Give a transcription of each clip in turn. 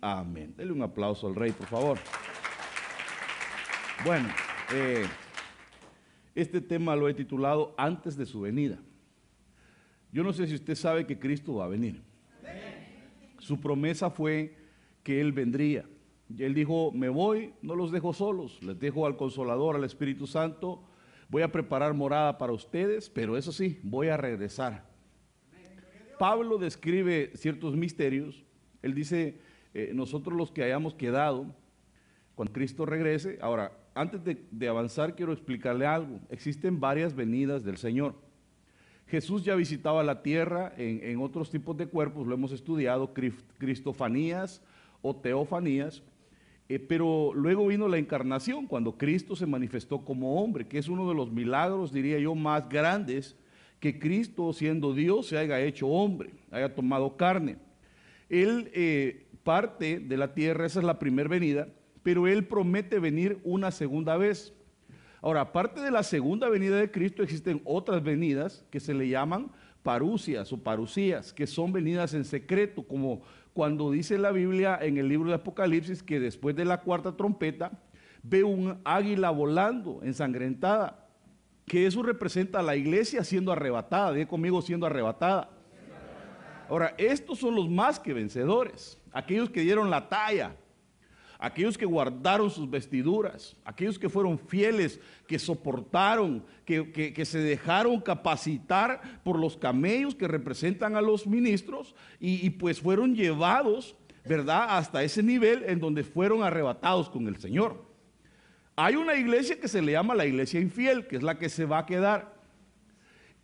amén. Dele un aplauso al rey, por favor. Bueno, eh, este tema lo he titulado Antes de su venida. Yo no sé si usted sabe que Cristo va a venir. Su promesa fue que Él vendría. Y Él dijo, me voy, no los dejo solos, les dejo al Consolador, al Espíritu Santo, voy a preparar morada para ustedes, pero eso sí, voy a regresar. Pablo describe ciertos misterios. Él dice, eh, nosotros los que hayamos quedado, cuando Cristo regrese, ahora, antes de, avanzar, quiero explicarle algo. Existen varias venidas del Señor. Jesús ya visitaba la tierra en, otros tipos de cuerpos, lo hemos estudiado, cris- cristofanías o teofanías, eh, pero luego vino la encarnación, cuando Cristo se manifestó como hombre, que es uno de los milagros, diría yo, más grandes, que Cristo, siendo Dios, se haya hecho hombre, haya tomado carne. Él eh, parte de la tierra, esa es la primera venida, pero Él promete venir una segunda vez. Ahora, aparte de la segunda venida de Cristo, existen otras venidas que se le llaman parucias o parucías, que son venidas en secreto, como cuando dice la Biblia en el libro de Apocalipsis que después de la cuarta trompeta ve un águila volando, ensangrentada, que eso representa a la iglesia siendo arrebatada, diga conmigo siendo arrebatada. Ahora, estos son los más que vencedores, aquellos que dieron la talla, aquellos que guardaron sus vestiduras, aquellos que fueron fieles, que soportaron, que, que- se dejaron capacitar por los camellos que representan a los ministros y, y pues fueron llevados, ¿verdad?, hasta ese nivel en donde fueron arrebatados con el Señor. Hay una iglesia que se le llama la iglesia infiel, que es la que se va a quedar.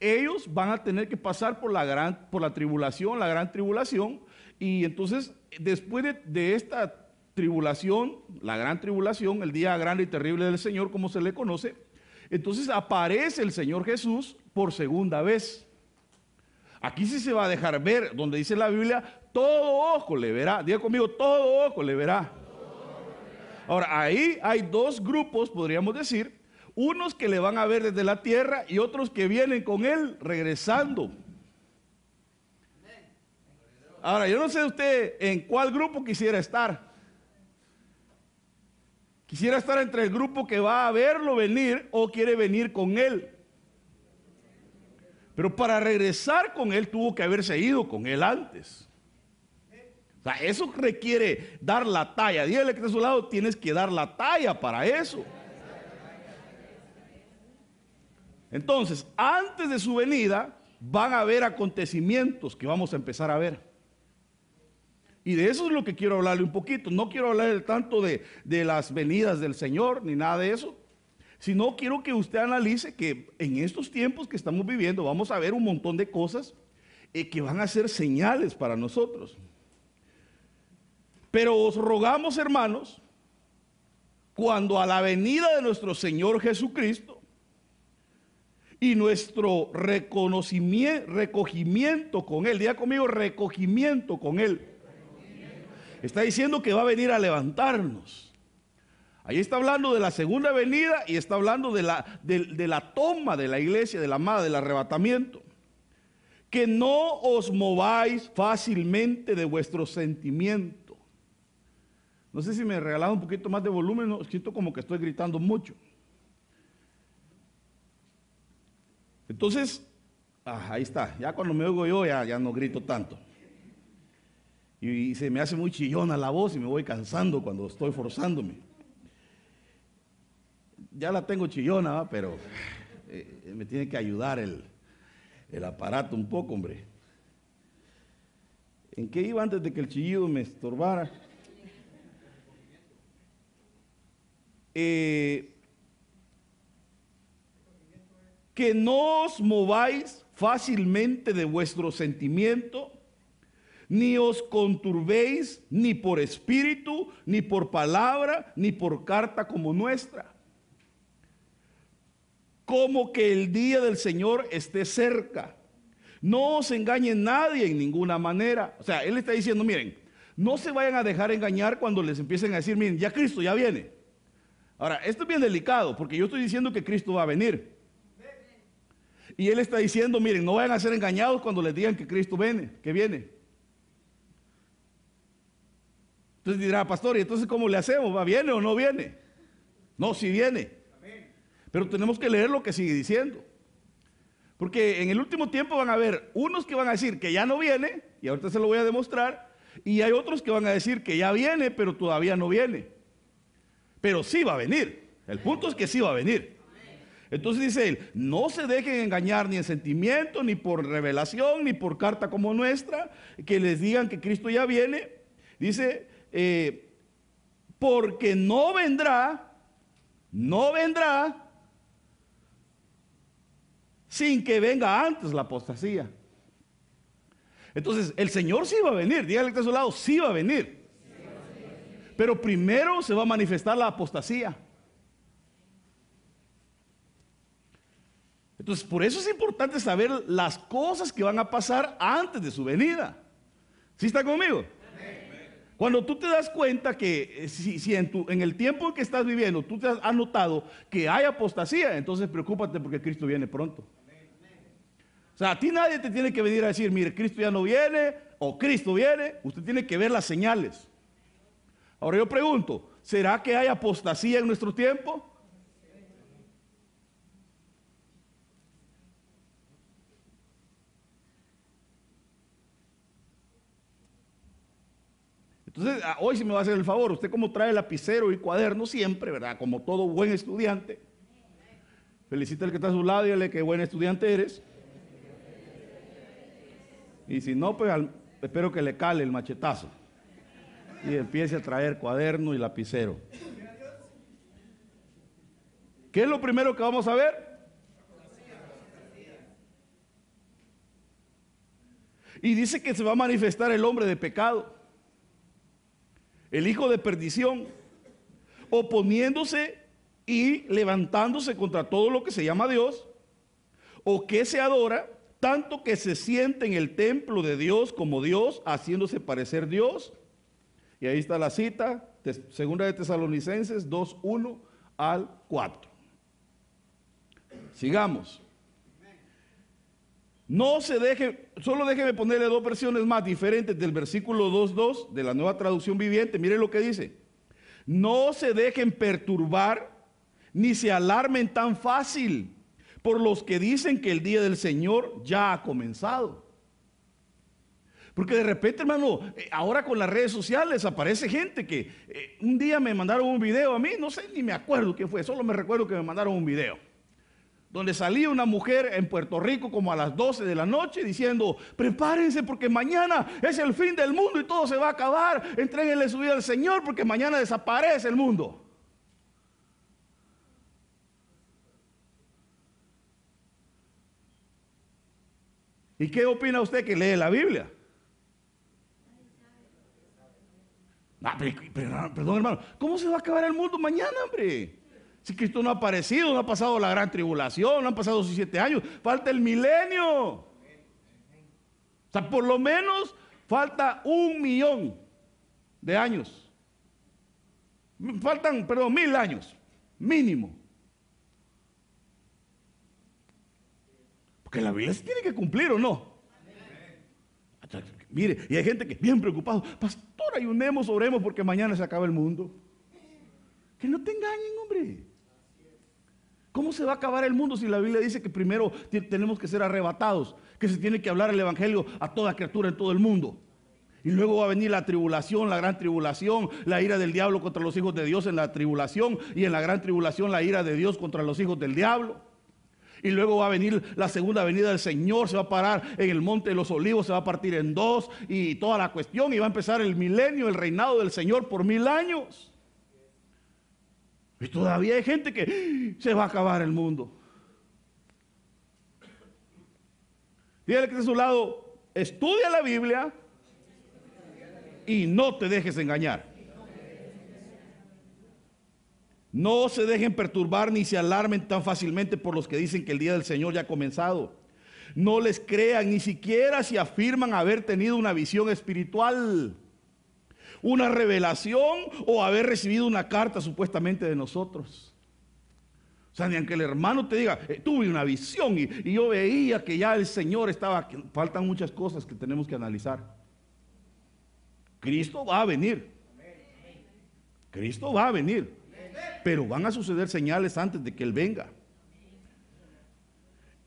Ellos van a tener que pasar por la gran, por la tribulación, la gran tribulación, y entonces después de, de esta tribulación, la gran tribulación, el día grande y terrible del Señor, como se le conoce, entonces aparece el Señor Jesús por segunda vez. Aquí sí se va a dejar ver, donde dice la Biblia, todo ojo le verá. Diga conmigo, todo ojo le verá. Ahora, ahí hay dos grupos, podríamos decir, unos que le van a ver desde la tierra y otros que vienen con él regresando. Ahora, yo no sé usted en cuál grupo quisiera estar. Quisiera estar entre el grupo que va a verlo venir o quiere venir con él. Pero para regresar con él tuvo que haberse ido con él antes. O sea, eso requiere dar la talla. Dígale que está a su lado, tienes que dar la talla para eso. Entonces, antes de su venida, van a haber acontecimientos que vamos a empezar a ver. Y de eso es lo que quiero hablarle un poquito. No quiero hablar tanto de, de las venidas del Señor ni nada de eso, sino quiero que usted analice que en estos tiempos que estamos viviendo vamos a ver un montón de cosas eh, que van a ser señales para nosotros. Pero os rogamos, hermanos, cuando a la venida de nuestro Señor Jesucristo y nuestro reconocimiento, recogimiento con Él, diga conmigo recogimiento con Él, está diciendo que va a venir a levantarnos. Ahí está hablando de la segunda venida y está hablando de la, de, la toma de la iglesia, de la amada, del arrebatamiento. Que no os mováis fácilmente de vuestro sentimiento. No sé si me regalaba un poquito más de volumen, no, siento como que estoy gritando mucho. Entonces, ah, ahí está, ya cuando me oigo yo ya, ya no grito tanto. Y, se me hace muy chillona la voz y me voy cansando cuando estoy forzándome. Ya la tengo chillona, pero eh, me tiene que ayudar el, el aparato un poco, hombre. ¿En qué iba antes de que el chillido me estorbara? Eh, que no os mováis fácilmente de vuestro sentimiento, ni os conturbéis ni por espíritu, ni por palabra, ni por carta como nuestra. Como que el día del Señor esté cerca. No se engañe nadie en ninguna manera. O sea, él está diciendo, miren, no se vayan a dejar engañar cuando les empiecen a decir, miren, ya Cristo ya viene. Ahora, esto es bien delicado porque yo estoy diciendo que Cristo va a venir. Y él está diciendo, miren, no vayan a ser engañados cuando les digan que Cristo viene, que viene. Entonces dirá, pastor, ¿y entonces cómo le hacemos? ¿Va viene o no viene? No, si viene. Pero tenemos que leer lo que sigue diciendo. Porque en el último tiempo van a haber unos que van a decir que ya no viene, y ahorita se lo voy a demostrar, y hay otros que van a decir que ya viene, pero todavía no viene. Pero sí va a venir. El punto es que sí va a venir. Entonces dice él, no se dejen engañar ni en sentimiento, ni por revelación, ni por carta como nuestra, que les digan que Cristo ya viene. Dice, eh, porque no vendrá, no vendrá sin que venga antes la apostasía. Entonces, el Señor sí va a venir, dígale que está a su lado, sí va a venir. Pero primero se va a manifestar la apostasía. Entonces, por eso es importante saber las cosas que van a pasar antes de su venida. ¿Sí está conmigo? Cuando tú te das cuenta que eh, si, en, en, el tiempo en que estás viviendo tú te has notado que hay apostasía, entonces preocúpate porque Cristo viene pronto. O sea, a ti nadie te tiene que venir a decir, mire, Cristo ya no viene o Cristo viene. Usted tiene que ver las señales. Ahora yo pregunto, ¿será que hay apostasía en nuestro tiempo? Entonces, ah, hoy si me va a hacer el favor, usted como trae lapicero y cuaderno siempre, ¿verdad? Como todo buen estudiante. Felicita al que está a su lado y dile que buen estudiante eres. Y si no, pues espero que le cale el machetazo. Y empiece a traer cuaderno y lapicero. ¿Qué es lo primero que vamos a ver? Y dice que se va a manifestar el hombre de pecado, el hijo de perdición, oponiéndose y levantándose contra todo lo que se llama Dios o que se adora tanto que se siente en el templo de Dios como Dios, haciéndose parecer Dios. Y ahí está la cita, segunda de Tesalonicenses 2, 1 al 4. Sigamos. No se deje, solo déjeme ponerle dos versiones más diferentes del versículo 2.2 de la nueva traducción viviente. Mire lo que dice. No se dejen perturbar ni se alarmen tan fácil por los que dicen que el día del Señor ya ha comenzado. Porque de repente, hermano, eh, ahora con las redes sociales aparece gente que eh, un día me mandaron un video a mí, no sé ni me acuerdo qué fue, solo me recuerdo que me mandaron un video. Donde salía una mujer en Puerto Rico como a las 12 de la noche diciendo, prepárense porque mañana es el fin del mundo y todo se va a acabar, entréguenle su vida al Señor porque mañana desaparece el mundo. ¿Y qué opina usted que lee la Biblia? Ah, perdón, hermano, ¿cómo se va a acabar el mundo mañana, hombre? Si Cristo no ha aparecido, no ha pasado la gran tribulación, no han pasado sus siete años, falta el milenio. O sea, por lo menos falta un millón de años. Faltan, perdón, mil años, mínimo. que la Biblia se tiene que cumplir o no. Mire, y hay gente que bien preocupado, pastor, ayunemos, oremos porque mañana se acaba el mundo. Que no te engañen, hombre. ¿Cómo se va a acabar el mundo si la Biblia dice que primero tenemos que ser arrebatados, que se tiene que hablar el Evangelio a toda criatura en todo el mundo? Y luego va a venir la tribulación, la gran tribulación, la ira del diablo contra los hijos de Dios en la tribulación y en la gran tribulación la ira de Dios contra los hijos del diablo. Y luego va a venir la segunda venida del Señor, se va a parar en el monte de los olivos, se va a partir en dos y toda la cuestión y va a empezar el milenio, el reinado del Señor por mil años. Y todavía hay gente que se va a acabar el mundo. Dígale que de su lado, estudia la Biblia y no te dejes engañar. No se dejen perturbar ni se alarmen tan fácilmente por los que dicen que el día del Señor ya ha comenzado. No les crean ni siquiera si afirman haber tenido una visión espiritual, una revelación o haber recibido una carta supuestamente de nosotros. O sea, ni aunque el hermano te diga, eh, tuve una visión y, yo veía que ya el Señor estaba, faltan muchas cosas que tenemos que analizar. Cristo va a venir. Cristo va a venir. Pero van a suceder señales antes de que Él venga.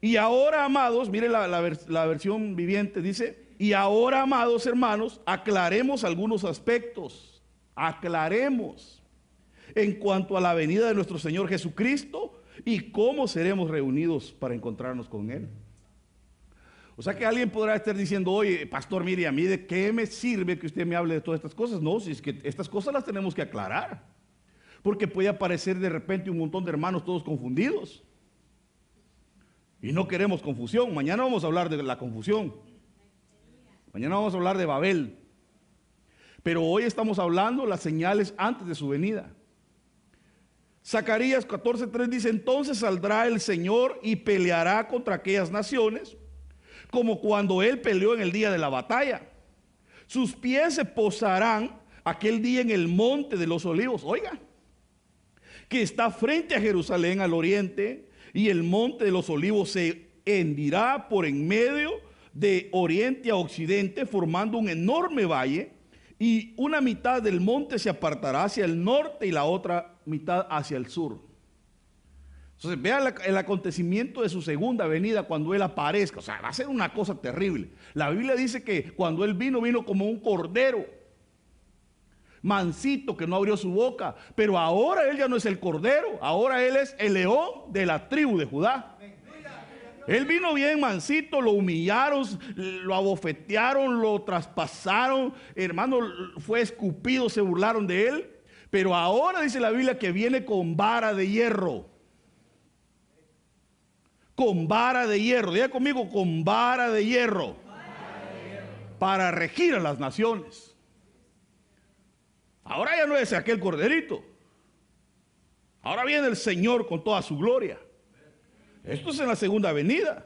Y ahora, amados, mire la versión viviente, dice, y ahora, amados hermanos, aclaremos algunos aspectos. Aclaremos en cuanto a la venida de nuestro Señor Jesucristo y cómo seremos reunidos para encontrarnos con Él. O sea que alguien podrá estar diciendo, oye, pastor, mire, a mí de qué me sirve que usted me hable de todas estas cosas. No, si es que estas cosas las tenemos que aclarar. Porque puede aparecer de repente un montón de hermanos todos confundidos. Y no queremos confusión. Mañana vamos a hablar de la confusión. Mañana vamos a hablar de Babel. Pero hoy estamos hablando las señales antes de su venida. Zacarías 14:3 dice, entonces saldrá el Señor y peleará contra aquellas naciones, como cuando él peleó en el día de la batalla. Sus pies se posarán aquel día en el monte de los olivos, oiga, que está frente a Jerusalén al oriente, y el monte de los olivos se hendirá por en medio de oriente a occidente, formando un enorme valle, y una mitad del monte se apartará hacia el norte y la otra mitad hacia el sur. Entonces, vean el acontecimiento de su segunda venida cuando Él aparezca. O sea, va a ser una cosa terrible. La Biblia dice que cuando Él vino, vino como un cordero. Mansito que no abrió su boca. Pero ahora Él ya no es el cordero. Ahora Él es el león de la tribu de Judá. Él vino bien mansito, lo humillaron, lo abofetearon, lo traspasaron, hermano, fue escupido, se burlaron de él. Pero ahora dice la Biblia que viene con vara de hierro. Con vara de hierro. Diga conmigo, con vara de hierro. Para regir a las naciones. Ahora ya no es aquel corderito. Ahora viene el Señor con toda su gloria. Esto es en la segunda venida.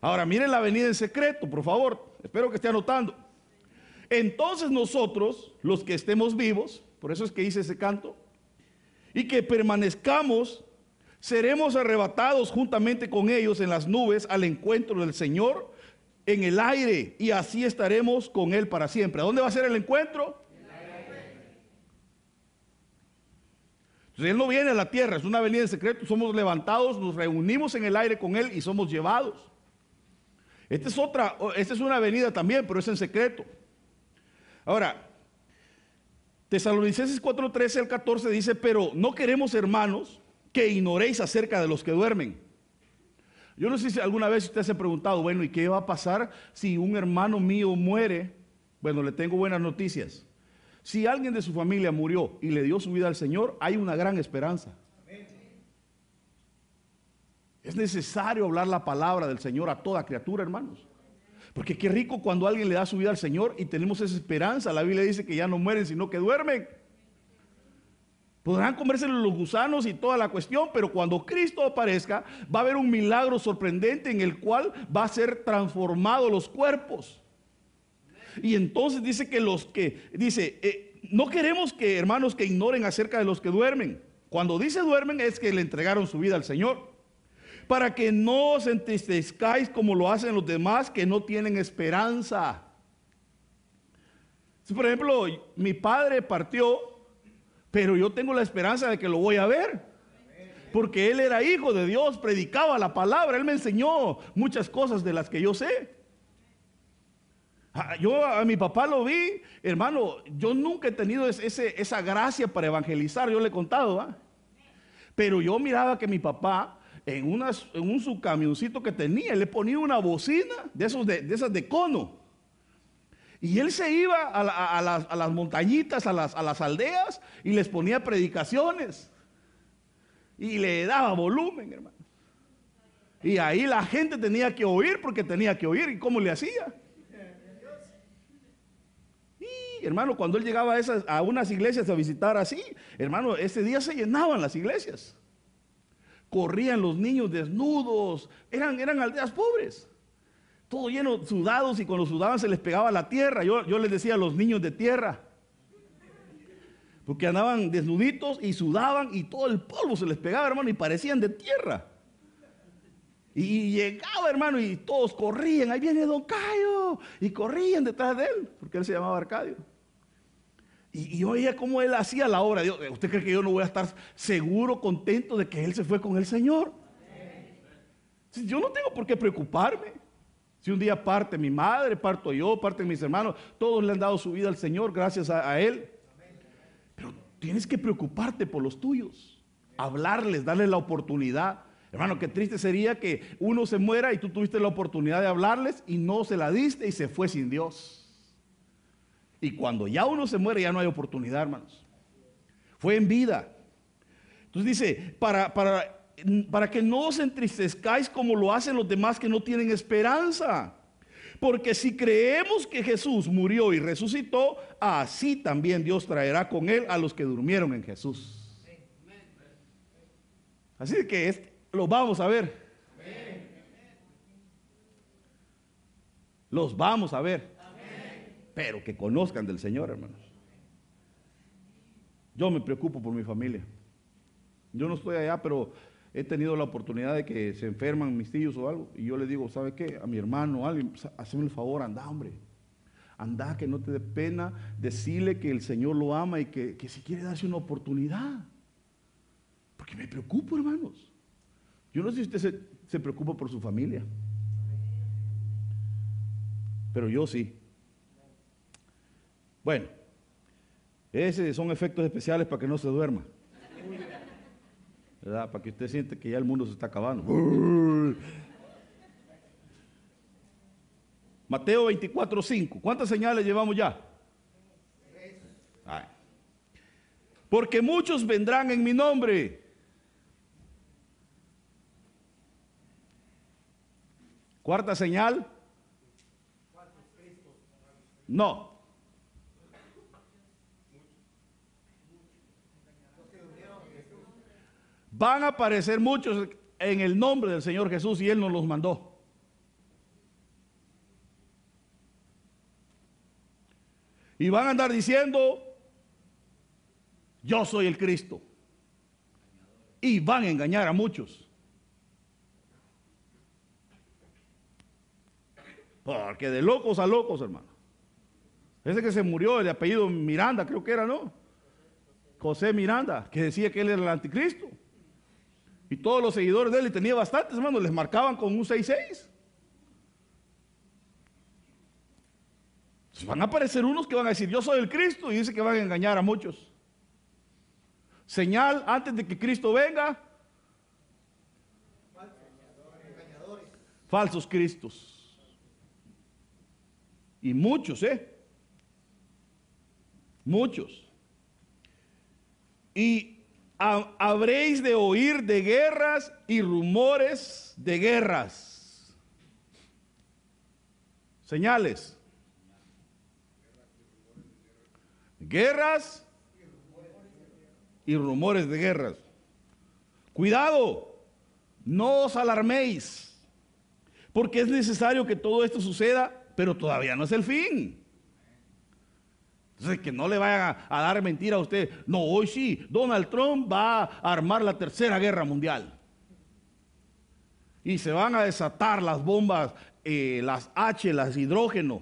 Ahora miren la venida en secreto, por favor. Espero que esté anotando. Entonces nosotros, los que estemos vivos, por eso es que hice ese canto, y que permanezcamos, seremos arrebatados juntamente con ellos en las nubes al encuentro del Señor en el aire, y así estaremos con Él para siempre. ¿A dónde va a ser el encuentro? Entonces Él no viene a la tierra, es una venida en secreto, somos levantados, nos reunimos en el aire con Él y somos llevados. Esta es otra, esta es una venida también, pero es en secreto. Ahora, Tesalonicenses 4:13 al 14 dice, pero no queremos hermanos que ignoréis acerca de los que duermen. Yo no sé si alguna vez usted se ha preguntado, bueno, ¿y qué va a pasar si un hermano mío muere? Bueno, le tengo buenas noticias. Si alguien de su familia murió y le dio su vida al Señor, hay una gran esperanza. Es necesario hablar la palabra del Señor a toda criatura, hermanos. Porque qué rico cuando alguien le da su vida al Señor y tenemos esa esperanza. La Biblia dice que ya no mueren, sino que duermen. Podrán comerse los gusanos y toda la cuestión, pero cuando Cristo aparezca, va a haber un milagro sorprendente en el cual va a ser transformado los cuerpos. Y entonces dice que los que, dice, eh, no queremos que hermanos que ignoren acerca de los que duermen. Cuando dice duermen es que le entregaron su vida al Señor. Para que no os entristezcáis como lo hacen los demás que no tienen esperanza. Por ejemplo, mi padre partió, pero yo tengo la esperanza de que lo voy a ver. Porque él era hijo de Dios, predicaba la palabra, él me enseñó muchas cosas de las que yo sé. Ah, Yo a mi papá lo vi, hermano, yo nunca he tenido esa gracia para evangelizar, yo le he contado, ¿va? pero yo miraba que mi papá en, un su camioncito que tenía, le ponía una bocina de, esos de, esas de cono. Y él se iba a las montañitas, a las, a las aldeas y les ponía predicaciones. Y le daba volumen, hermano. Y ahí la gente tenía que oír porque tenía que oír. ¿Y cómo le hacía? Y, hermano, cuando él llegaba a, esas, a unas iglesias a visitar así, hermano, ese día se llenaban las iglesias. Corrían los niños desnudos, eran, eran aldeas pobres. todo lleno, sudados, y cuando sudaban se les pegaba la tierra. Yo, yo les decía a los niños de tierra, porque andaban desnuditos y sudaban y todo el polvo se les pegaba, hermano, y parecían de tierra. Y llegaba, hermano, y todos corrían. Ahí viene Don Cayo. Y corrían detrás de él, porque él se llamaba Arcadio. Y, y yo veía cómo él hacía la obra. Dios, ¿Usted cree que yo no voy a estar seguro, contento de que él se fue con el Señor? Yo no tengo por qué preocuparme. Si un día parte mi madre, parto yo, parten mis hermanos, todos le han dado su vida al Señor gracias a, a Él. Pero tienes que preocuparte por los tuyos. Hablarles, darles la oportunidad. Hermano, qué triste sería que uno se muera y tú tuviste la oportunidad de hablarles y no se la diste y se fue sin Dios. Y cuando ya uno se muere ya no hay oportunidad, hermanos. Fue en vida. Entonces dice, para, para, para que no os entristezcáis como lo hacen los demás que no tienen esperanza. Porque si creemos que Jesús murió y resucitó, así también Dios traerá con él a los que durmieron en Jesús. Así que los vamos a ver. Los vamos a ver. Pero que conozcan del Señor, hermanos. Yo me preocupo por mi familia. Yo no estoy allá, pero he tenido la oportunidad de que se enferman mis tíos o algo. Y yo le digo, ¿sabe qué? A mi hermano o alguien, hazme el favor, anda, hombre. Anda, que no te dé pena decirle que el Señor lo ama y que, que si quiere darse una oportunidad. Porque me preocupo, hermanos. Yo no sé si usted se, se preocupa por su familia. Pero yo sí. Bueno, esos son efectos especiales para que no se duerma. ¿Verdad? Para que usted siente que ya el mundo se está acabando. Mateo 24, 5. ¿Cuántas señales llevamos ya? Porque muchos vendrán en mi nombre. Cuarta señal. No. Van a aparecer muchos en el nombre del Señor Jesús y Él nos los mandó. Y van a andar diciendo, yo soy el Cristo. Y van a engañar a muchos. Porque de locos a locos, hermano. Ese que se murió, el apellido Miranda, creo que era, ¿no? José Miranda, que decía que él era el anticristo. Y todos los seguidores de él, y tenía bastantes, hermano, les marcaban con un 6-6. Van a aparecer unos que van a decir, yo soy el Cristo, y dice que van a engañar a muchos. Señal antes de que Cristo venga. Falsos Cristos. Y muchos, ¿eh? Muchos. Y habréis de oír de guerras y rumores de guerras. Señales. Guerras y rumores de guerras. Cuidado, no os alarméis, porque es necesario que todo esto suceda, pero todavía no es el fin. Entonces, que no le vayan a, dar mentira a usted. No, hoy sí, Donald Trump va a armar la tercera guerra mundial. Y se van a desatar las bombas, eh, las H, las hidrógeno.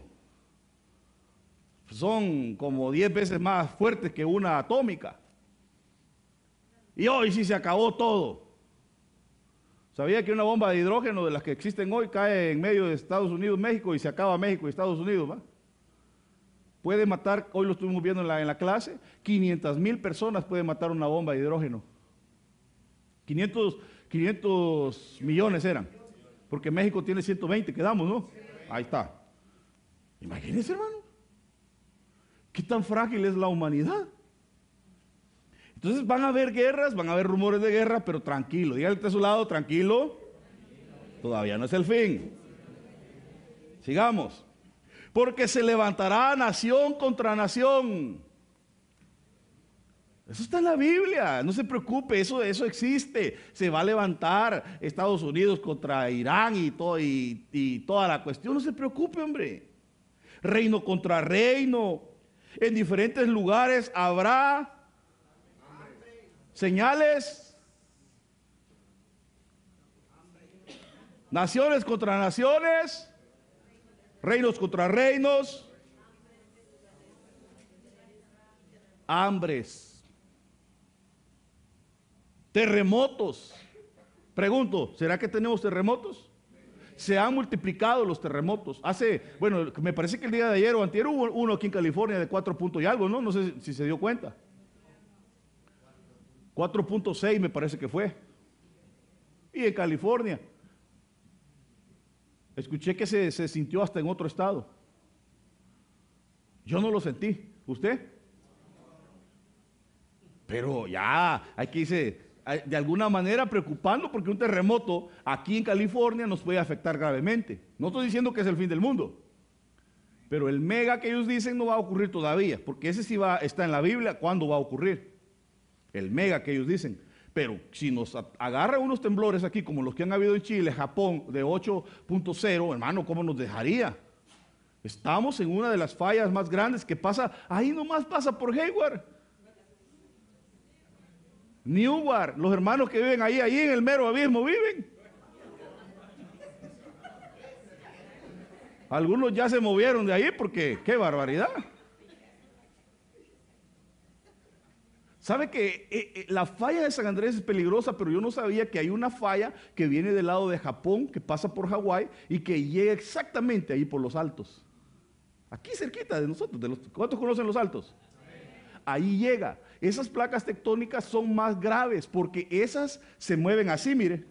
Son como 10 veces más fuertes que una atómica. Y hoy sí se acabó todo. ¿Sabía que una bomba de hidrógeno de las que existen hoy cae en medio de Estados Unidos, México y se acaba México y Estados Unidos? ¿va? Puede matar, hoy lo estuvimos viendo en la, en la clase, 500 mil personas puede matar una bomba de hidrógeno. 500, 500 millones eran. Porque México tiene 120, quedamos, ¿no? Ahí está. Imagínense, hermano. ¿Qué tan frágil es la humanidad? Entonces van a haber guerras, van a haber rumores de guerra, pero tranquilo. Dígale a su lado, tranquilo. Todavía no es el fin. Sigamos. Porque se levantará nación contra nación. Eso está en la Biblia, no se preocupe, eso, eso existe. Se va a levantar Estados Unidos contra Irán y, todo, y, y toda la cuestión, no se preocupe, hombre. Reino contra reino. En diferentes lugares habrá señales. Naciones contra naciones. Reinos contra reinos. Hambres. Terremotos. Pregunto, ¿será que tenemos terremotos? Se han multiplicado los terremotos. Hace, bueno, me parece que el día de ayer o anterior hubo uno aquí en California de 4 puntos y algo, ¿no? No sé si se dio cuenta. 4.6 me parece que fue. Y en California. Escuché que se, sintió hasta en otro estado. Yo no lo sentí. ¿Usted? Pero ya, que irse de alguna manera preocupando porque un terremoto aquí en California nos puede afectar gravemente. No estoy diciendo que es el fin del mundo. Pero el mega que ellos dicen no va a ocurrir todavía, porque ese sí va, está en la Biblia, ¿cuándo va a ocurrir? El mega que ellos dicen. Pero si nos agarran unos temblores aquí, como los que han habido en Chile, Japón, de 8.0, hermano, ¿cómo nos dejaría? Estamos en una de las fallas más grandes que pasa, ahí nomás pasa por Hayward. Newbar, los hermanos que viven ahí, ahí en el mero abismo viven. Algunos ya se movieron de ahí porque qué barbaridad. ¿Sabe que eh, eh, la falla de San Andrés es peligrosa, pero yo no sabía que hay una falla que viene del lado de Japón, que pasa por Hawái y que llega exactamente ahí por los altos? Aquí cerquita de nosotros. De los, ¿Cuántos conocen los altos? Ahí llega. Esas placas tectónicas son más graves porque esas se mueven así, mire.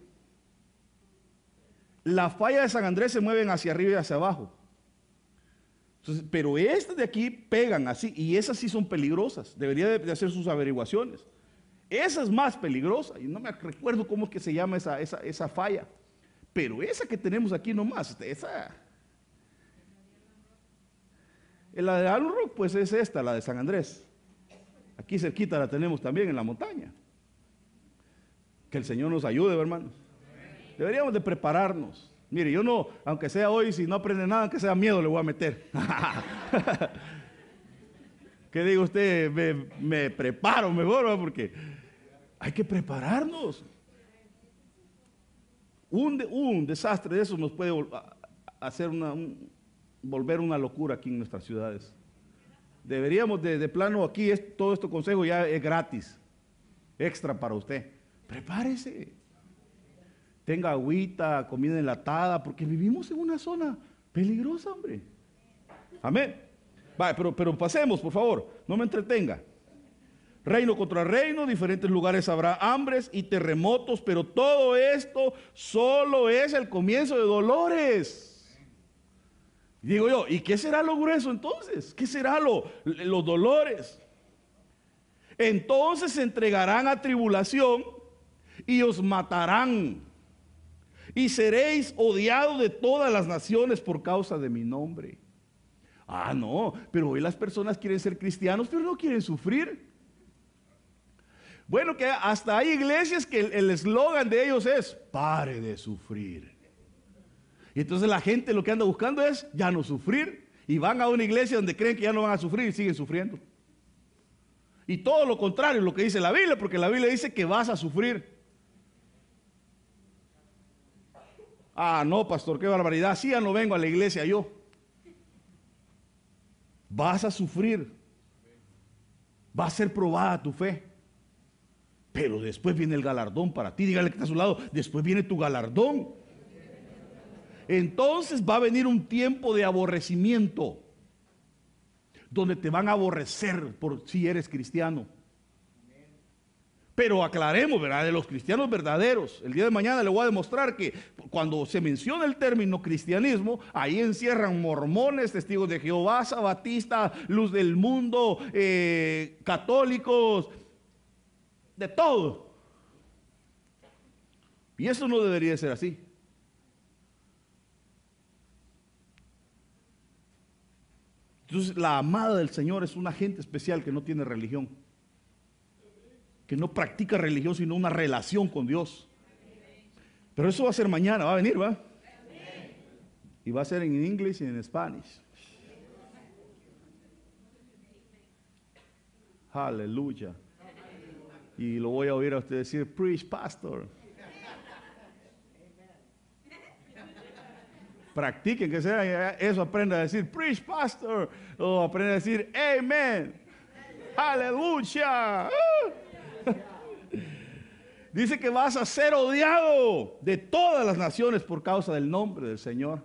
La falla de San Andrés se mueven hacia arriba y hacia abajo pero estas de aquí pegan así y esas sí son peligrosas. Debería de hacer sus averiguaciones. Esa es más peligrosa y no me recuerdo cómo es que se llama esa, esa, falla. Pero esa que tenemos aquí nomás, esa... La de Rock pues es esta, la de San Andrés. Aquí cerquita la tenemos también en la montaña. Que el Señor nos ayude, hermanos. Deberíamos de prepararnos. Mire, yo no, aunque sea hoy, si no aprende nada, aunque sea miedo, le voy a meter. ¿Qué digo usted? Me, preparo mejor, porque hay que prepararnos. Un, un, desastre de eso nos puede hacer una, volver una locura aquí en nuestras ciudades. Deberíamos de, de plano aquí, es, todo este consejo ya es gratis, extra para usted. Prepárese tenga agüita, comida enlatada, porque vivimos en una zona peligrosa, hombre. Amén. Vale, pero, pero pasemos, por favor, no me entretenga. Reino contra reino, diferentes lugares habrá hambres y terremotos, pero todo esto solo es el comienzo de dolores. Digo yo, ¿y qué será lo grueso entonces? ¿Qué será lo, los dolores? Entonces se entregarán a tribulación y os matarán y seréis odiados de todas las naciones por causa de mi nombre. Ah, no, pero hoy las personas quieren ser cristianos, pero no quieren sufrir. Bueno, que hasta hay iglesias que el eslogan de ellos es, pare de sufrir. Y entonces la gente lo que anda buscando es ya no sufrir. Y van a una iglesia donde creen que ya no van a sufrir y siguen sufriendo. Y todo lo contrario, lo que dice la Biblia, porque la Biblia dice que vas a sufrir. Ah, no, pastor, qué barbaridad. Sí, ya no vengo a la iglesia yo. Vas a sufrir. Va a ser probada tu fe. Pero después viene el galardón para ti. Dígale que está a su lado. Después viene tu galardón. Entonces va a venir un tiempo de aborrecimiento. Donde te van a aborrecer por si eres cristiano. Pero aclaremos, ¿verdad? De los cristianos verdaderos. El día de mañana le voy a demostrar que cuando se menciona el término cristianismo, ahí encierran mormones, testigos de Jehová, sabatistas, luz del mundo, eh, católicos, de todo. Y eso no debería ser así. Entonces, la amada del Señor es una gente especial que no tiene religión. Que no practica religión, sino una relación con Dios. Pero eso va a ser mañana, va a venir, ¿va? Y va a ser en inglés y en español. Aleluya. Y lo voy a oír a usted decir, preach, pastor. Practiquen que sea eso, aprenda a decir, preach, pastor. O aprenda a decir, amen. Aleluya. Dice que vas a ser odiado de todas las naciones por causa del nombre del Señor.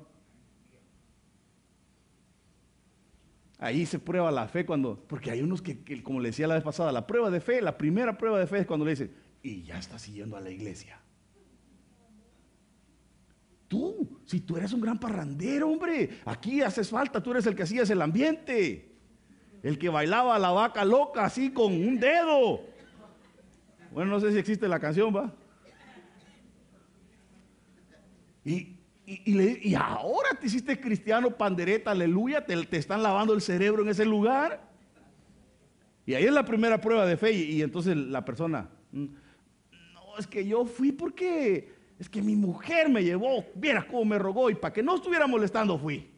Ahí se prueba la fe cuando, porque hay unos que, como le decía la vez pasada, la prueba de fe, la primera prueba de fe es cuando le dice, y ya estás siguiendo a la iglesia. Tú, si tú eres un gran parrandero, hombre, aquí haces falta, tú eres el que hacías el ambiente, el que bailaba la vaca loca así con un dedo. Bueno, no sé si existe la canción, va. Y, y, y, y, ahora te hiciste cristiano, pandereta, aleluya, te, te, están lavando el cerebro en ese lugar. Y ahí es la primera prueba de fe. Y, y entonces la persona, mm, no, es que yo fui porque es que mi mujer me llevó, vieras cómo me rogó y para que no estuviera molestando fui.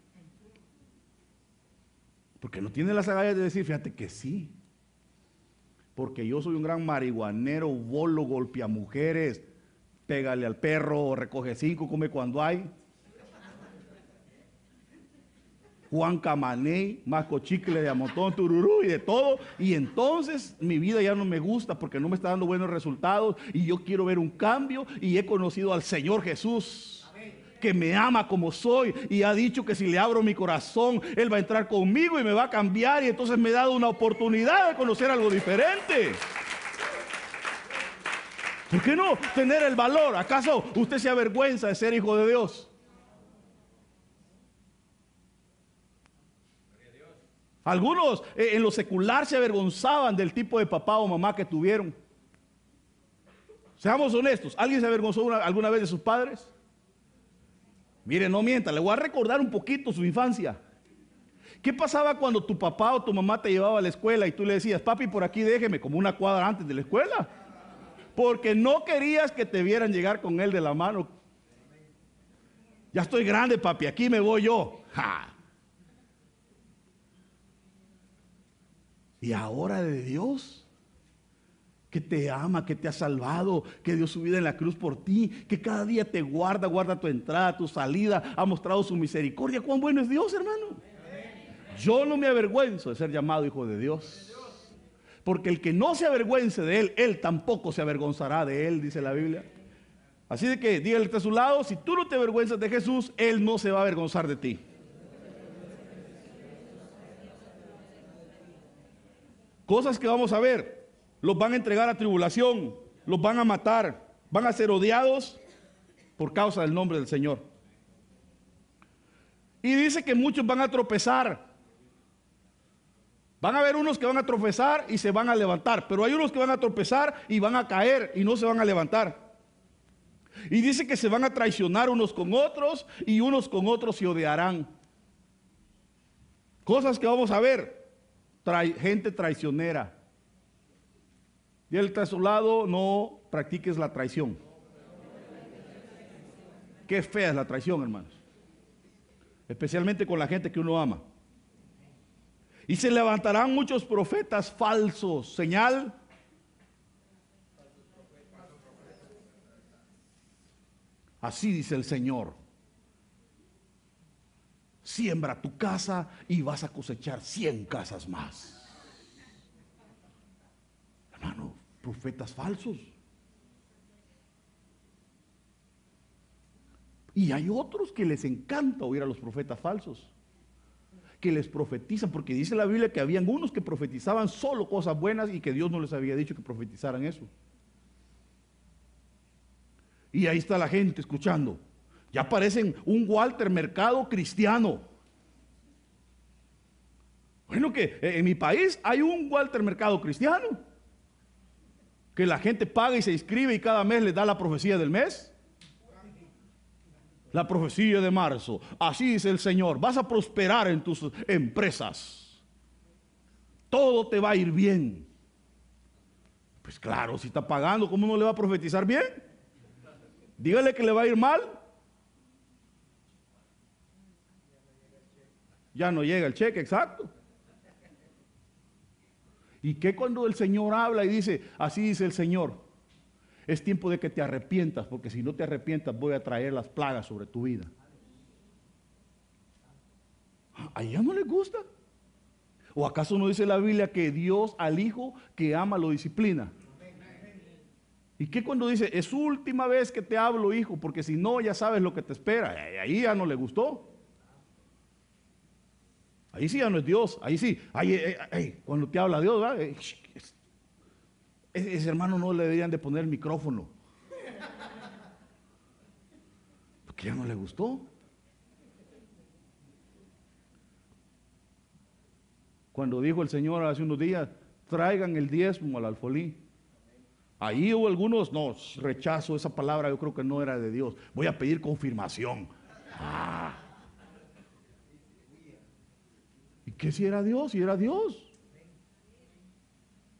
Porque no tiene las agallas de decir, fíjate que sí. Porque yo soy un gran marihuanero, bolo, golpea mujeres, pégale al perro, recoge cinco, come cuando hay. Juan Camaney, Masco Chicle de Amotón, Tururú y de todo. Y entonces mi vida ya no me gusta porque no me está dando buenos resultados y yo quiero ver un cambio y he conocido al Señor Jesús que me ama como soy y ha dicho que si le abro mi corazón, Él va a entrar conmigo y me va a cambiar y entonces me ha dado una oportunidad de conocer algo diferente. ¿Por qué no tener el valor? ¿Acaso usted se avergüenza de ser hijo de Dios? Algunos en lo secular se avergonzaban del tipo de papá o mamá que tuvieron. Seamos honestos, ¿alguien se avergonzó una, alguna vez de sus padres? Mire, no mienta, le voy a recordar un poquito su infancia. ¿Qué pasaba cuando tu papá o tu mamá te llevaba a la escuela y tú le decías, papi, por aquí déjeme como una cuadra antes de la escuela? Porque no querías que te vieran llegar con él de la mano. Ya estoy grande, papi, aquí me voy yo. ¡Ja! Y ahora de Dios, que te ama, que te ha salvado, que dio su vida en la cruz por ti, que cada día te guarda, guarda tu entrada, tu salida, ha mostrado su misericordia. ¿Cuán bueno es Dios, hermano? Yo no me avergüenzo de ser llamado hijo de Dios. Porque el que no se avergüence de él, él tampoco se avergonzará de él, dice la Biblia. Así de que dígale a su lado, si tú no te avergüenzas de Jesús, él no se va a avergonzar de ti. Cosas que vamos a ver. Los van a entregar a tribulación, los van a matar, van a ser odiados por causa del nombre del Señor. Y dice que muchos van a tropezar. Van a haber unos que van a tropezar y se van a levantar, pero hay unos que van a tropezar y van a caer y no se van a levantar. Y dice que se van a traicionar unos con otros y unos con otros se odiarán. Cosas que vamos a ver. Trai, gente traicionera. Y el que a su lado, no practiques la traición. Qué fea es la traición, hermanos. Especialmente con la gente que uno ama. Y se levantarán muchos profetas falsos. Señal. Así dice el Señor. Siembra tu casa y vas a cosechar cien casas más. Hermano, profetas falsos. Y hay otros que les encanta oír a los profetas falsos, que les profetizan, porque dice la Biblia que habían unos que profetizaban solo cosas buenas y que Dios no les había dicho que profetizaran eso. Y ahí está la gente escuchando. Ya parecen un Walter Mercado cristiano. Bueno, que en mi país hay un Walter Mercado cristiano. Que la gente paga y se inscribe y cada mes le da la profecía del mes. La profecía de marzo. Así dice el Señor. Vas a prosperar en tus empresas. Todo te va a ir bien. Pues claro, si está pagando, ¿cómo no le va a profetizar bien? Dígale que le va a ir mal. Ya no llega el cheque, exacto. ¿Y qué cuando el Señor habla y dice, así dice el Señor? Es tiempo de que te arrepientas, porque si no te arrepientas voy a traer las plagas sobre tu vida. ¿A ella no le gusta? ¿O acaso no dice la Biblia que Dios al hijo que ama lo disciplina? ¿Y qué cuando dice, es última vez que te hablo, hijo, porque si no ya sabes lo que te espera? Ahí ya no le gustó. Ahí sí ya no es Dios. Ahí sí. Ahí, cuando te habla Dios, ¿verdad? Ese hermano no le deberían de poner el micrófono. Porque ya no le gustó. Cuando dijo el Señor hace unos días, traigan el diezmo al alfolí. Ahí hubo algunos, no, rechazo esa palabra, yo creo que no era de Dios. Voy a pedir confirmación. Ah. ¿Y qué si era Dios? Si era Dios.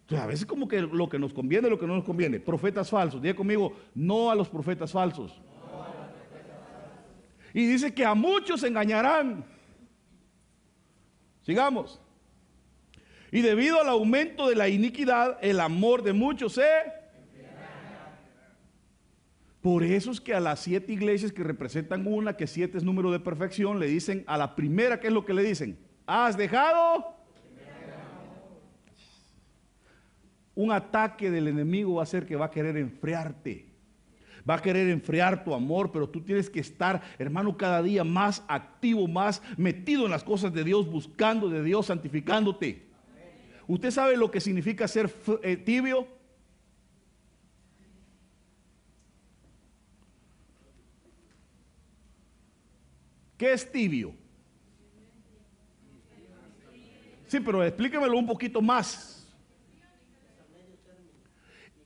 Entonces, a veces como que lo que nos conviene, lo que no nos conviene. Profetas falsos. Diga conmigo, no a los profetas falsos. Y dice que a muchos engañarán. Sigamos. Y debido al aumento de la iniquidad, el amor de muchos se... Por eso es que a las siete iglesias que representan una, que siete es número de perfección, le dicen a la primera, ¿qué es lo que le dicen? ¿Has dejado? Un ataque del enemigo va a ser que va a querer enfriarte. Va a querer enfriar tu amor, pero tú tienes que estar, hermano, cada día más activo, más metido en las cosas de Dios, buscando de Dios, santificándote. ¿Usted sabe lo que significa ser eh, tibio? ¿Qué es tibio? Sí, pero explíquemelo un poquito más.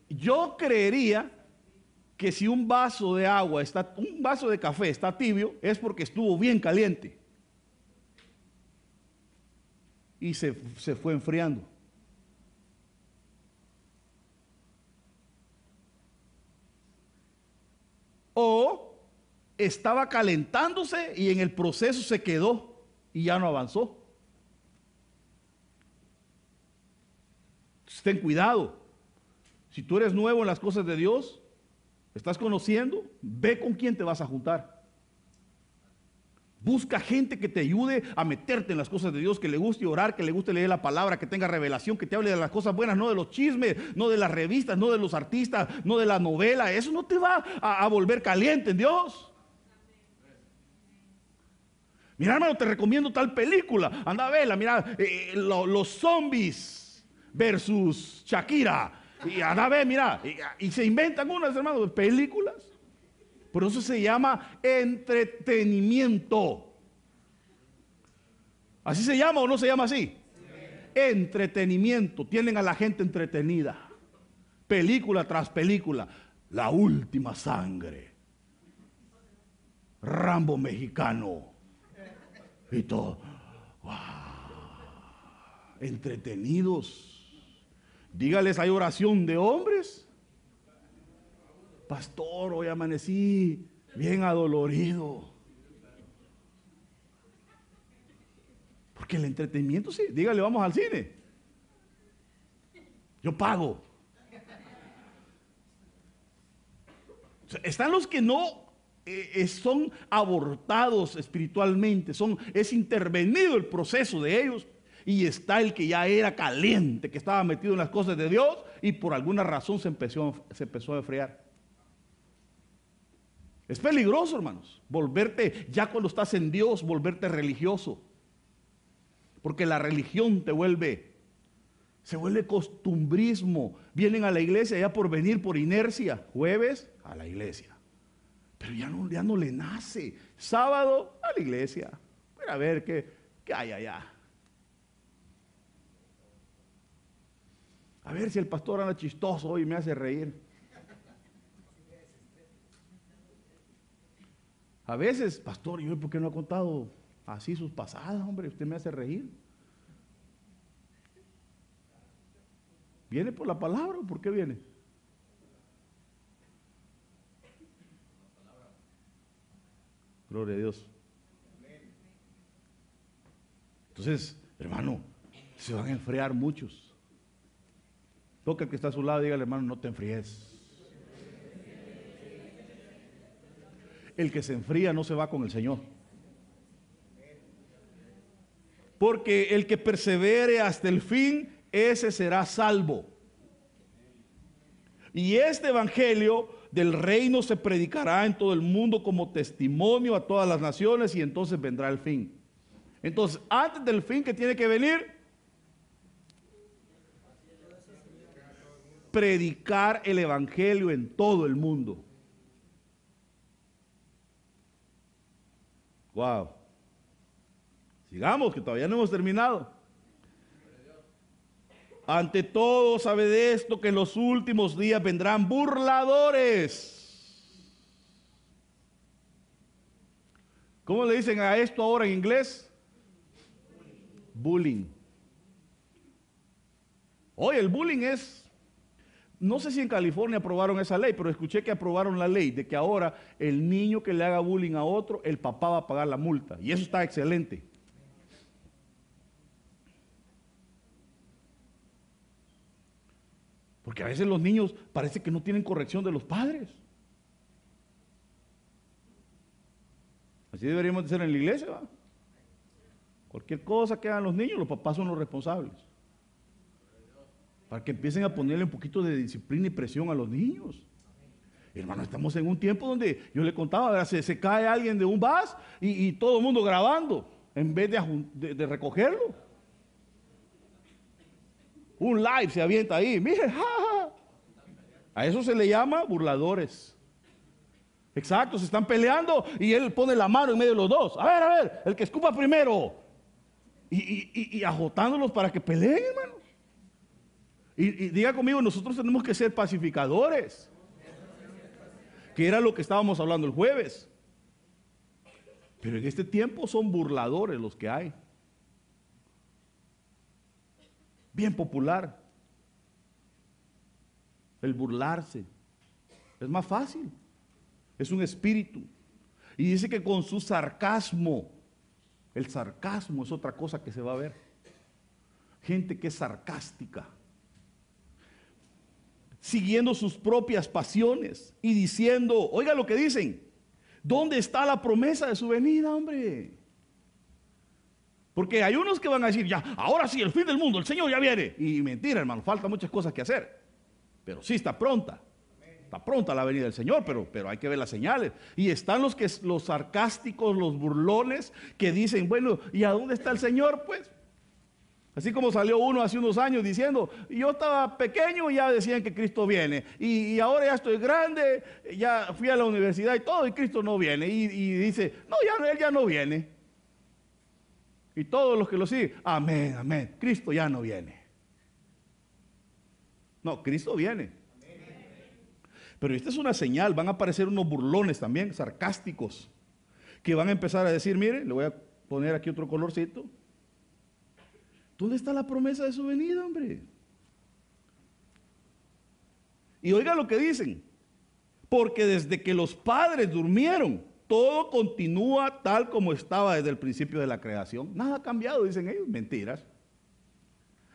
Yo creería que si un vaso de agua está, un vaso de café está tibio, es porque estuvo bien caliente. Y se, se fue enfriando. O estaba calentándose y en el proceso se quedó y ya no avanzó. Ten cuidado. Si tú eres nuevo en las cosas de Dios, estás conociendo, ve con quién te vas a juntar. Busca gente que te ayude a meterte en las cosas de Dios, que le guste orar, que le guste leer la palabra, que tenga revelación, que te hable de las cosas buenas, no de los chismes, no de las revistas, no de los artistas, no de la novela. Eso no te va a, volver caliente en Dios. Mira, hermano, te recomiendo tal película. Anda a verla, mira, eh, los zombies versus Shakira. Y a ver, mira, y, se inventan unas, hermanos, películas. Por eso se llama entretenimiento. ¿Así se llama o no se llama así? Entretenimiento. Tienen a la gente entretenida. Película tras película. La última sangre. Rambo mexicano. Y todo. Entretenidos. Dígales, hay oración de hombres. Pastor, hoy amanecí bien adolorido. Porque el entretenimiento, sí, dígale, vamos al cine. Yo pago. Están los que no eh, son abortados espiritualmente, son, es intervenido el proceso de ellos y está el que ya era caliente, que estaba metido en las cosas de Dios y por alguna razón se empezó, a enfriar. Es peligroso, hermanos, volverte, ya cuando estás en Dios, volverte religioso. Porque la religión te vuelve, se vuelve costumbrismo. Vienen a la iglesia ya por venir por inercia. Jueves a la iglesia. Pero ya no, ya no le nace. Sábado a la iglesia. a ver qué, qué hay allá. A ver si el pastor anda chistoso hoy y me hace reír. A veces, pastor, ¿y por qué no ha contado así sus pasadas, hombre? Usted me hace reír. ¿Viene por la palabra o por qué viene? Gloria a Dios. Entonces, hermano, se van a enfriar muchos. Toca el que está a su lado, dígale, hermano, no te enfríes. El que se enfría no se va con el Señor. Porque el que persevere hasta el fin, ese será salvo. Y este evangelio del reino se predicará en todo el mundo como testimonio a todas las naciones y entonces vendrá el fin. Entonces, antes del fin que tiene que venir, predicar el evangelio en todo el mundo. Wow. Sigamos, que todavía no hemos terminado. Ante todo, sabe de esto que en los últimos días vendrán burladores. ¿Cómo le dicen a esto ahora en inglés? Bullying. Hoy el bullying es, no sé si en California aprobaron esa ley, pero escuché que aprobaron la ley de que ahora el niño que le haga bullying a otro, el papá va a pagar la multa. Y eso está excelente. Porque a veces los niños parece que no tienen corrección de los padres. Así deberíamos de ser en la iglesia. Cualquier cosa que hagan los niños, los papás son los responsables. Para que empiecen a ponerle un poquito de disciplina y presión a los niños. Hermano, estamos en un tiempo donde yo le contaba, se, se cae alguien de un bus y, y todo el mundo grabando en vez de, de- recogerlo. Un live se avienta ahí, mire, ja. A eso se le llama burladores. Exacto, se están peleando y él pone la mano en medio de los dos. A ver, a ver, el que escupa primero. Y, y- y- y ajotándolos para que peleen, hermano. Y, diga conmigo, nosotros tenemos que ser pacificadores. Que era lo que estábamos hablando el jueves. Pero en este tiempo son burladores los que hay. Bien popular. El burlarse. Es más fácil. Es un espíritu. Y dice que con su sarcasmo, el sarcasmo es otra cosa que se va a ver. Gente que es sarcástica. Siguiendo sus propias pasiones y diciendo, oiga lo que dicen, ¿dónde está la promesa de su venida, hombre? Porque hay unos que van a decir, ya, ahora sí, el fin del mundo, el Señor ya viene. Y mentira, hermano, falta muchas cosas que hacer. Pero sí está pronta. Está pronta la venida del Señor, pero, pero hay que ver las señales. Y están los que los sarcásticos, los burlones, que dicen, bueno, ¿y a dónde está el Señor? Pues, así como salió uno hace unos años diciendo, yo estaba pequeño y ya decían que Cristo viene. Y, ahora ya estoy grande, ya fui a la universidad y todo, y Cristo no viene. Y, y dice, no, ya, él ya no viene. Y todos los que lo siguen, amén, amén, Cristo ya no viene. No, Cristo viene. Pero esta es una señal, van a aparecer unos burlones también, sarcásticos, que van a empezar a decir, mire, le voy a poner aquí otro colorcito. ¿Dónde está la promesa de su venida, hombre? Y oiga lo que dicen, porque desde que los padres durmieron, todo continúa tal como estaba desde el principio de la creación. Nada ha cambiado, dicen ellos, mentiras.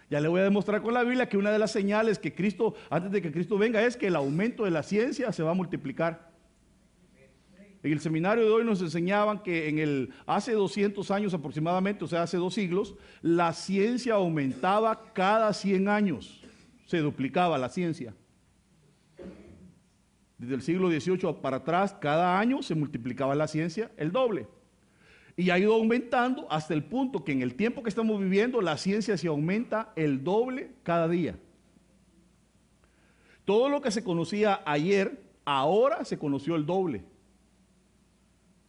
Ya le voy a demostrar con la Biblia que una de las señales que Cristo, antes de que Cristo venga, es que el aumento de la ciencia se va a multiplicar. En el seminario de hoy nos enseñaban que en el, hace 200 años aproximadamente, o sea, hace dos siglos, la ciencia aumentaba cada 100 años. Se duplicaba la ciencia. Desde el siglo XVIII para atrás, cada año se multiplicaba la ciencia el doble. Y ha ido aumentando hasta el punto que en el tiempo que estamos viviendo la ciencia se aumenta el doble cada día. Todo lo que se conocía ayer, ahora se conoció el doble.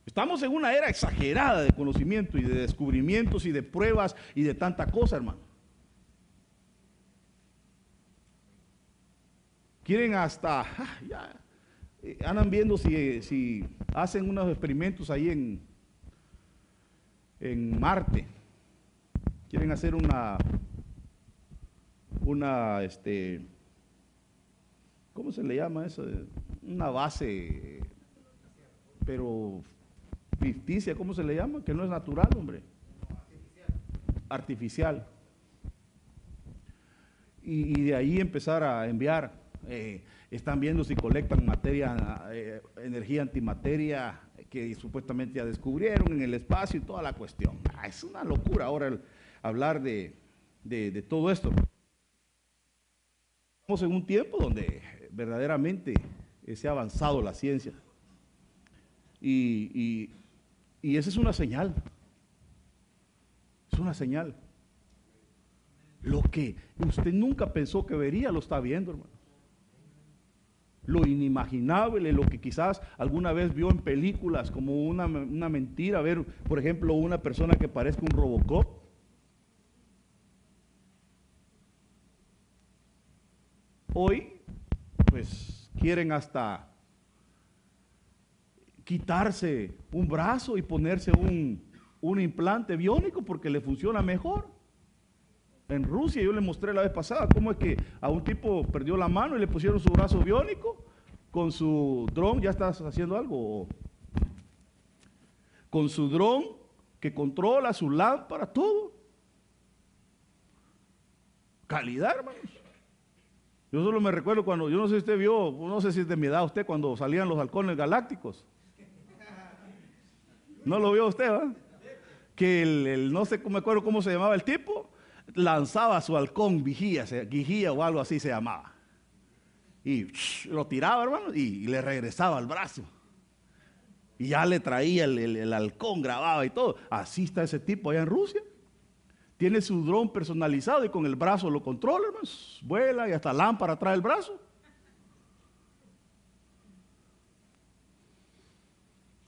Estamos en una era exagerada de conocimiento y de descubrimientos y de pruebas y de tanta cosa, hermano. Quieren hasta, ah, ya, eh, andan viendo si, si hacen unos experimentos ahí en, en Marte. Quieren hacer una, una, este, ¿cómo se le llama eso? Una base, pero ficticia, ¿cómo se le llama? Que no es natural, hombre. Artificial. Y, y de ahí empezar a enviar. eh, están viendo si colectan materia, eh, energía antimateria que supuestamente ya descubrieron en el espacio y toda la cuestión. Ah, es una locura ahora hablar de, de- de todo esto. Estamos en un tiempo donde verdaderamente eh, se ha avanzado la ciencia. Y, y- y esa es una señal. Es una señal. Lo que usted nunca pensó que vería, lo está viendo, hermano. Lo inimaginable, lo que quizás alguna vez vio en películas como una, una mentira, ver, por ejemplo, una persona que parezca un Robocop. Hoy, pues, quieren hasta quitarse un brazo y ponerse un, un implante biónico porque le funciona mejor. En Rusia yo le mostré la vez pasada cómo es que a un tipo perdió la mano y le pusieron su brazo biónico con su dron, ya estás haciendo algo, con su dron que controla su lámpara, todo. Calidad, hermanos. Yo solo me recuerdo cuando, yo no sé si usted vio, no sé si es de mi edad usted, cuando salían los halcones galácticos. ¿No lo vio usted, va? Que el, el- no sé, me acuerdo cómo se llamaba el tipo, lanzaba su halcón vigía, o algo así se llamaba. Y lo tiraba, hermano, y, y le regresaba al brazo. Y ya le traía el, el- el halcón, grababa y todo. Así está ese tipo allá en Rusia. Tiene su dron personalizado y con el brazo lo controla, hermano. Vuela y hasta lámpara trae el brazo.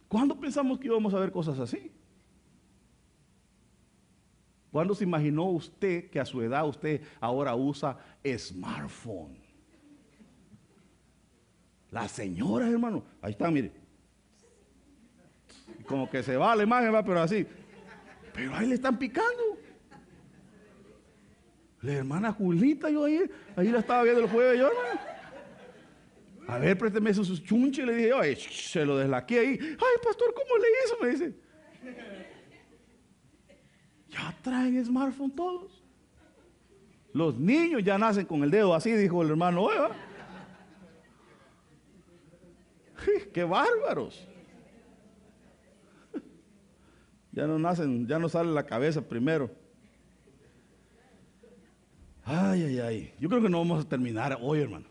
¿Cuándo pensamos que íbamos a ver cosas así? ¿Cuándo se imaginó usted que a su edad usted ahora usa smartphone? Las señoras, hermano, ahí está, mire. Como que se va la imagen, va, pero así. Pero ahí le están picando. La hermana Julita, yo ahí, ahí la estaba viendo el jueves, yo, hermano. A ver, présteme sus chunches, le dije "Ay, se lo deslaqué ahí. Ay, pastor, ¿cómo le hizo? Me dice. Ya traen smartphone todos. Los niños ya nacen con el dedo así, dijo el hermano Eva. ¡Qué bárbaros! Ya no nacen, ya no sale la cabeza primero. Ay, ay, ay. Yo creo que no vamos a terminar hoy, hermanos.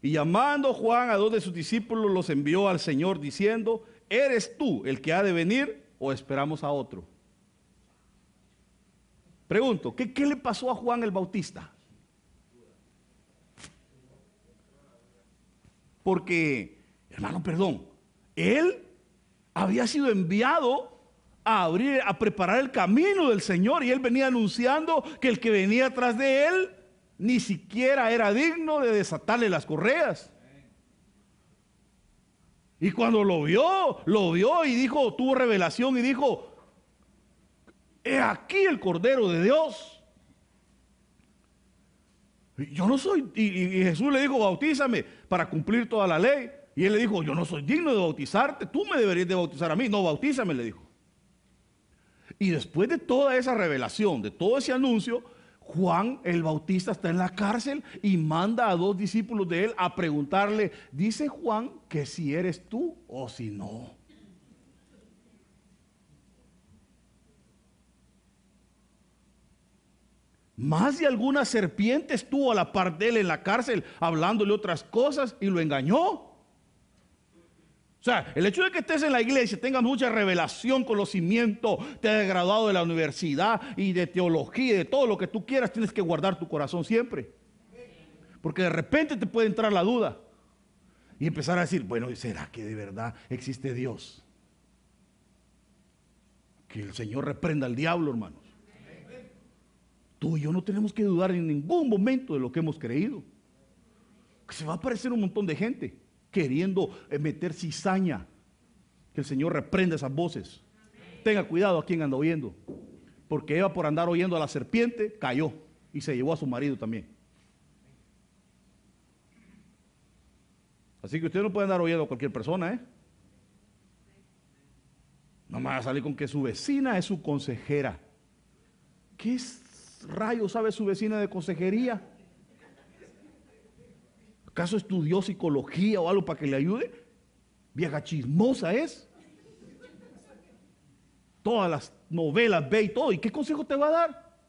Y llamando Juan a dos de sus discípulos, los envió al Señor diciendo, ¿eres tú el que ha de venir o esperamos a otro? Pregunto, ¿qué, qué le pasó a Juan el Bautista? Porque, hermano, perdón, él había sido enviado a abrir, a preparar el camino del Señor y él venía anunciando que el que venía atrás de él ni siquiera era digno de desatarle las correas. Y cuando lo vio, lo vio y dijo, tuvo revelación y dijo, he aquí el Cordero de Dios. Yo no soy, y- y Jesús le dijo, bautízame para cumplir toda la ley. Y él le dijo, yo no soy digno de bautizarte, tú me deberías de bautizar a mí. No, bautízame, le dijo. Y después de toda esa revelación, de todo ese anuncio, Juan el Bautista está en la cárcel y manda a dos discípulos de él a preguntarle, dice Juan que si eres tú o si no. Más de alguna serpiente estuvo a la par de él en la cárcel hablándole otras cosas y lo engañó. O sea, el hecho de que estés en la iglesia, tengas mucha revelación, conocimiento, te hayas graduado de la universidad y de teología y de todo lo que tú quieras, tienes que guardar tu corazón siempre. Porque de repente te puede entrar la duda y empezar a decir, bueno, ¿será que de verdad existe Dios? Que el Señor reprenda al diablo, hermanos. Tú y yo no tenemos que dudar en ningún momento de lo que hemos creído. Que se va a aparecer un montón de gente queriendo eh, meter cizaña. Que el Señor reprenda esas voces. Tenga cuidado a quien anda oyendo. Porque Eva por andar oyendo a la serpiente cayó y se llevó a su marido también. Así que usted no puede andar oyendo a cualquier persona, ¿eh? No a salir con que su vecina es su consejera. ¿Qué rayo sabe su vecina de consejería? ¿Acaso estudió psicología o algo para que le ayude? Vieja chismosa es. Todas las novelas ve y todo. ¿Y qué consejo te va a dar?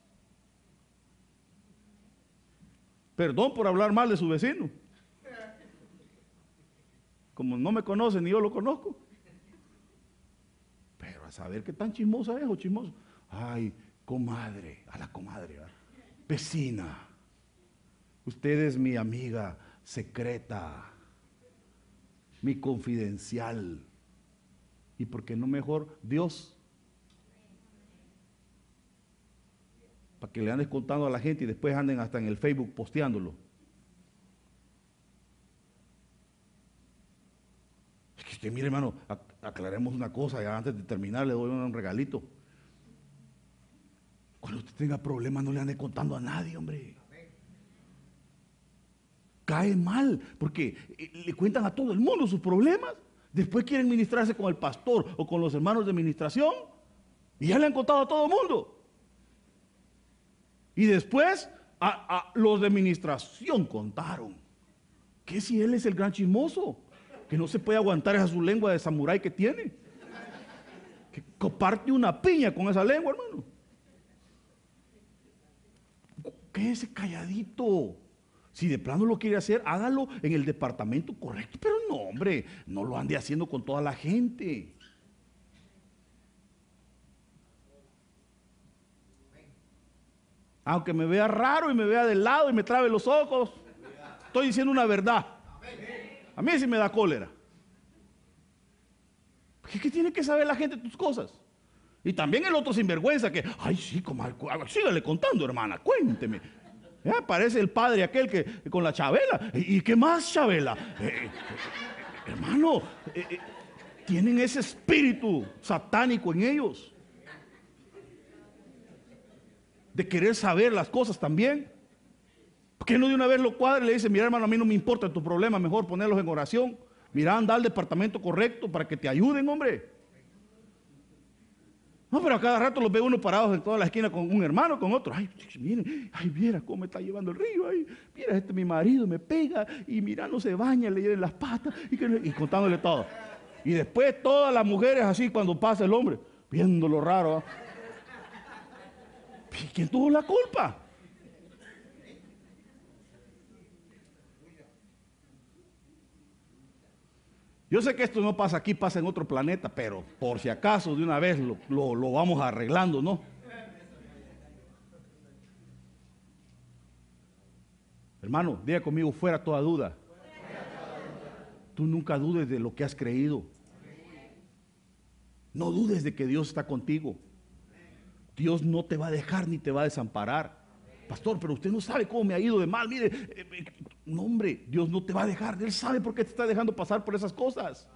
Perdón por hablar mal de su vecino. Como no me conoce ni yo lo conozco. Pero a saber qué tan chismosa es o chismoso. Ay, comadre, a la comadre, vecina. Usted es mi amiga secreta, mi confidencial. ¿Y por qué no mejor Dios? Para que le andes contando a la gente y después anden hasta en el Facebook posteándolo. Es que mire hermano, aclaremos una cosa, ya antes de terminar le doy un regalito. Cuando usted tenga problemas no le ande contando a nadie, hombre. Cae mal, porque eh, le cuentan a todo el mundo sus problemas. Después quieren ministrarse con el pastor o con los hermanos de administración. Y ya le han contado a todo el mundo. Y después a, los de administración contaron. Que si él es el gran chismoso, que no se puede aguantar esa su lengua de samurái que tiene. Que comparte una piña con esa lengua, hermano. Quédese calladito. Si de plano lo quiere hacer, hágalo en el departamento correcto. Pero no, hombre, no lo ande haciendo con toda la gente. Aunque me vea raro y me vea de lado y me trabe los ojos, estoy diciendo una verdad. A mí sí me da cólera. ¿Qué, tiene que saber la gente tus cosas? Y también el otro sinvergüenza que, ay, sí, como, sígale contando, hermana, cuénteme. Parece el padre aquel que con la Chabela. ¿Y, qué más Chabela? Eh, eh, hermano, eh, tienen ese espíritu satánico en ellos. De querer saber las cosas también. ¿Por qué no de una vez lo cuadra y le dice, mira hermano, a mí no me importa tu problema, mejor ponerlos en oración. Mira, anda al departamento correcto para que te ayuden, hombre. No, pero a cada rato los ve uno parados en toda la esquina con un hermano, con otro. Ay, miren, ay, mira cómo me está llevando el río. Ay, mira, este mi marido me pega y mira, no se baña, le lleven las patas y, contándole todo. Y después todas las mujeres así cuando pasa el hombre, viéndolo raro. ¿ah? ¿Quién tuvo la culpa? Yo sé que esto no pasa aquí, pasa en otro planeta, pero por si acaso de una vez lo, vamos arreglando, ¿no? Hermano, diga conmigo, fuera toda duda. Tú nunca dudes de lo que has creído. No dudes de que Dios está contigo. Dios no te va a dejar ni te va a desamparar. Pastor, pero usted no sabe cómo me ha ido de mal. Mire, eh, no hombre, Dios no te va a dejar. Él sabe por qué te está dejando pasar por esas cosas.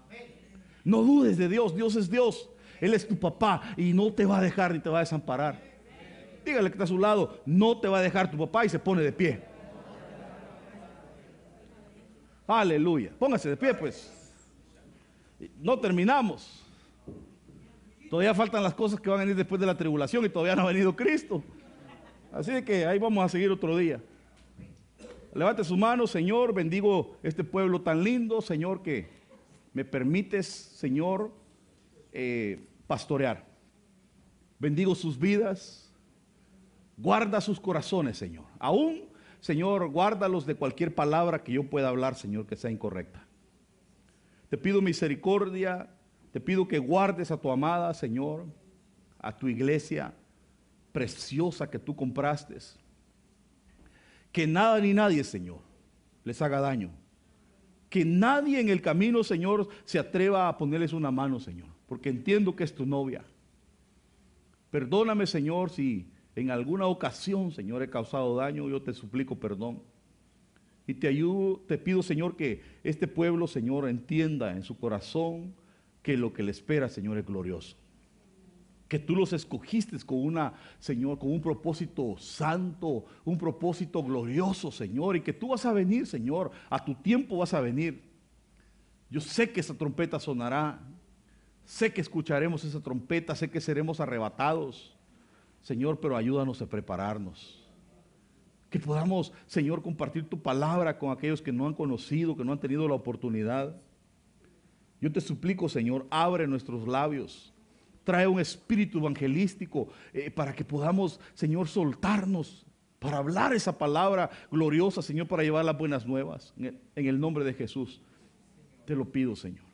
No dudes de Dios. Dios es Dios. Él es tu papá y no te va a dejar ni te va a desamparar. Dígale que está a su lado, no te va a dejar tu papá y se pone de pie. Aleluya. Póngase de pie, pues. No terminamos. Todavía faltan las cosas que van a venir después de la tribulación y todavía no ha venido Cristo. Así que ahí vamos a seguir otro día. Levante su mano, Señor, bendigo este pueblo tan lindo, Señor, que me permites, Señor, eh, pastorear. Bendigo sus vidas, guarda sus corazones, Señor. Aún, Señor, guárdalos de cualquier palabra que yo pueda hablar, Señor, que sea incorrecta. Te pido misericordia, te pido que guardes a tu amada, Señor, a tu iglesia preciosa que tú compraste. Que nada ni nadie, Señor, les haga daño. Que nadie en el camino, Señor, se atreva a ponerles una mano, Señor, porque entiendo que es tu novia. Perdóname, Señor, si en alguna ocasión, Señor, he causado daño, yo te suplico perdón. Y te ayudo, te pido, Señor, que este pueblo, Señor, entienda en su corazón que lo que le espera, Señor, es glorioso que tú los escogiste con una, Señor, con un propósito santo, un propósito glorioso, Señor, y que tú vas a venir, Señor, a tu tiempo vas a venir. Yo sé que esa trompeta sonará, sé que escucharemos esa trompeta, sé que seremos arrebatados, Señor, pero ayúdanos a prepararnos. Que podamos, Señor, compartir tu palabra con aquellos que no han conocido, que no han tenido la oportunidad. Yo te suplico, Señor, abre nuestros labios. Trae un espíritu evangelístico eh, para que podamos, Señor, soltarnos para hablar esa palabra gloriosa, Señor, para llevar las buenas nuevas. En el, en el nombre de Jesús. Te lo pido, Señor.